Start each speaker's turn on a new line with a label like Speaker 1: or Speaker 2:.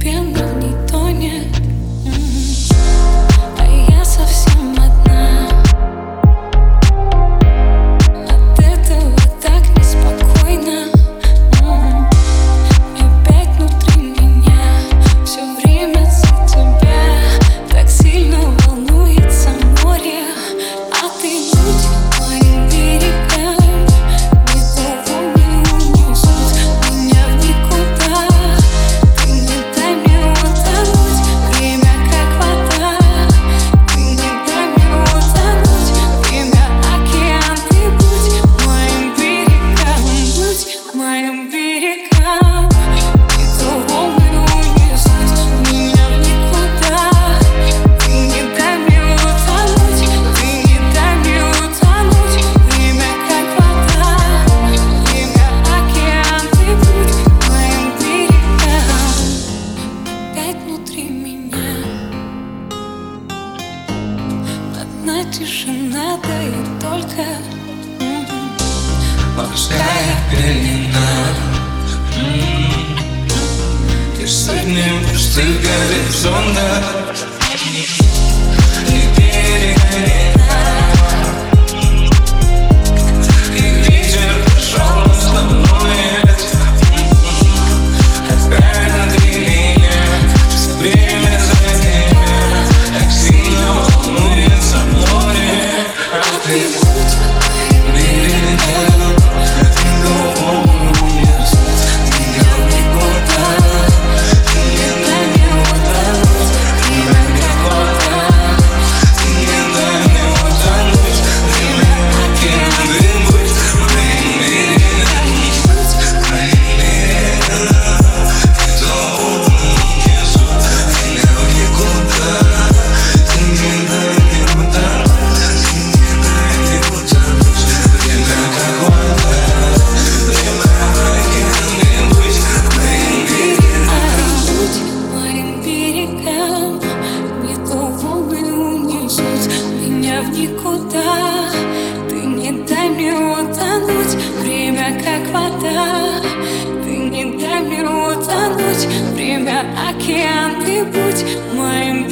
Speaker 1: depend одна тишина, да и только
Speaker 2: Морская пелена. М-м-м. Лишь сотни пустых горизонтов.
Speaker 1: вода Ты не дай миру утонуть Время океан, ты будь моим